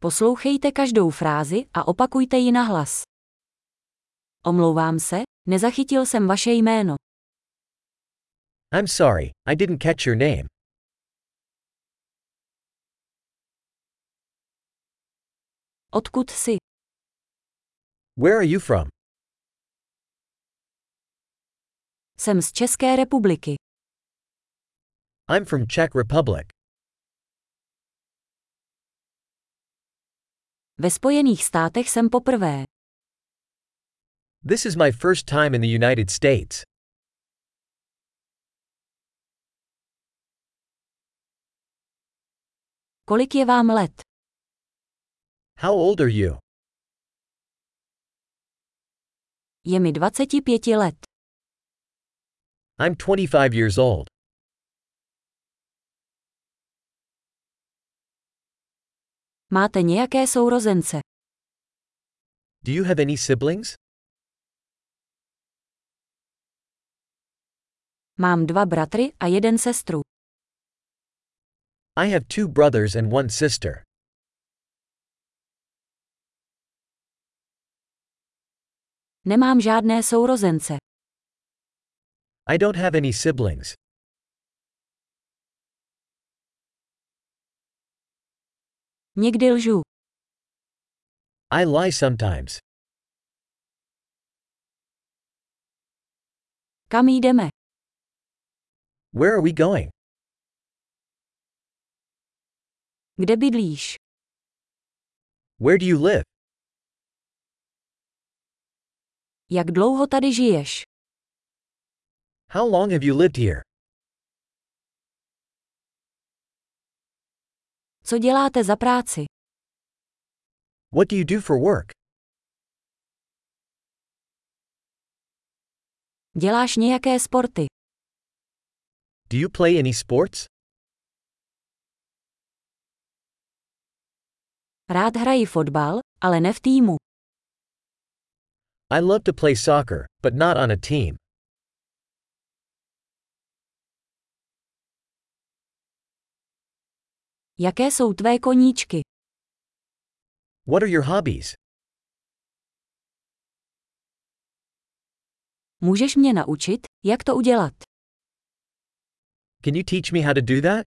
Poslouchejte každou frázi a opakujte ji na hlas. Omlouvám se, nezachytil jsem vaše jméno. I'm sorry, I didn't catch your name. Odkud jsi? Where are you from? Jsem z České republiky. I'm from Czech Republic. Ve Spojených státech jsem poprvé. This is my first time in the United States. Kolik je vám let? How old are you? Je mi 25 let. I'm 25 years old. Máte nějaké sourozence? Do you have any siblings? Mám dva bratry a jeden sestru. I have two brothers and one sister. Nemám žádné sourozence. I don't have any siblings. Někdy lžu. I lie sometimes. Kam jdeme? Where are we going? Kde bydlíš? Where do you live? Jak dlouho tady žiješ? How long have you lived here? Co děláte za práci? What do you do for work? Děláš nějaké sporty? Do you play any sports? Rád hraji fotbal, ale ne v týmu. I love to play soccer, but not on a team. Jaké jsou tvé koníčky? What are your hobbies? Můžeš mě naučit, jak to udělat? Can you teach me how to do that?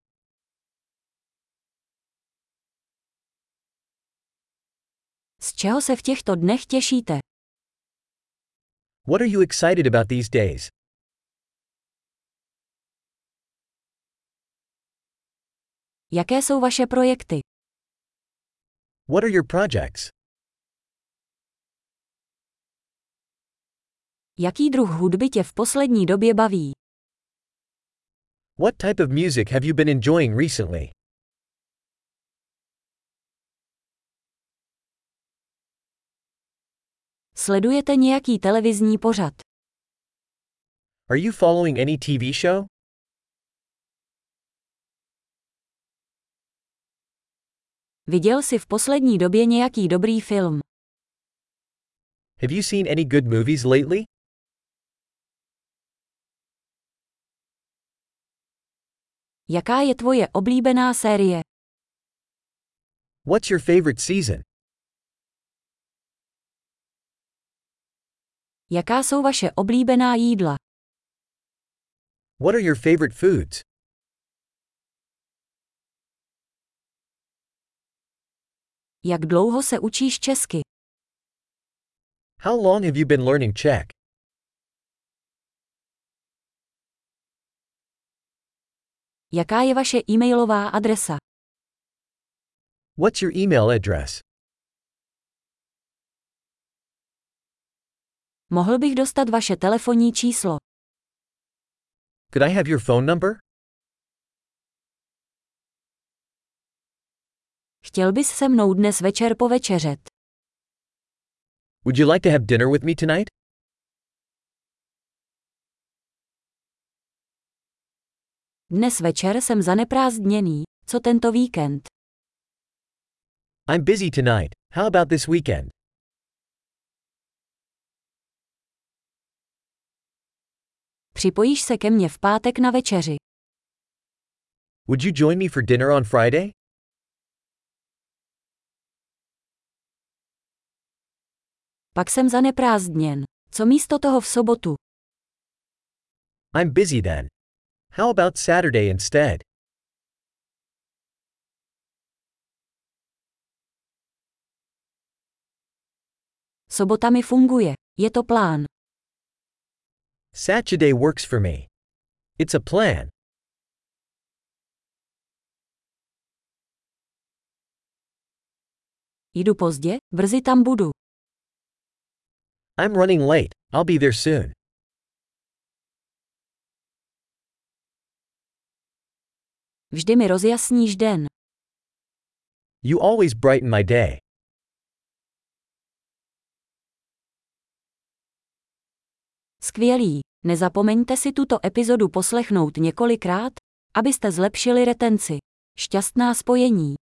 Z čeho se v těchto dnech těšíte? What are you excited about these days? Jaké jsou vaše projekty? What are your projects? Jaký druh hudby tě v poslední době baví? What type of music have you been enjoying recently? Sledujete nějaký televizní pořad? Are you following any TV show? Viděl jsi v poslední době nějaký dobrý film? Have you seen any good movies lately? Jaká je tvoje oblíbená série? What's your favorite season? Jaká jsou vaše oblíbená jídla? What are your favorite foods? Jak dlouho se učíš česky? How long have you been learning Czech? Jaká je vaše e-mailová adresa? What's your email address? Mohl bych dostat vaše telefonní číslo? Could I have your phone number? Chtěl bys se mnou dnes večer povečeřet? Would you like to have dinner with me tonight? Dnes večer jsem zaneprázdněný. Co tento víkend? I'm busy tonight. How about this weekend? Připojíš se ke mně v pátek na večeři. Would you join me for dinner on Friday? Pak jsem zaneprázdněn. Co místo toho v sobotu? I'm busy then. How about Saturday instead? Sobota mi funguje. Je to plán. Saturday works for me. It's a plan. Jdu pozdě, brzy tam budu. I'm running late. I'll be there soon. Vždy mi rozjasníš den. You always brighten my day. Skvělý. Nezapomeňte si tuto epizodu poslechnout několikrát, abyste zlepšili retenci. Šťastná spojení.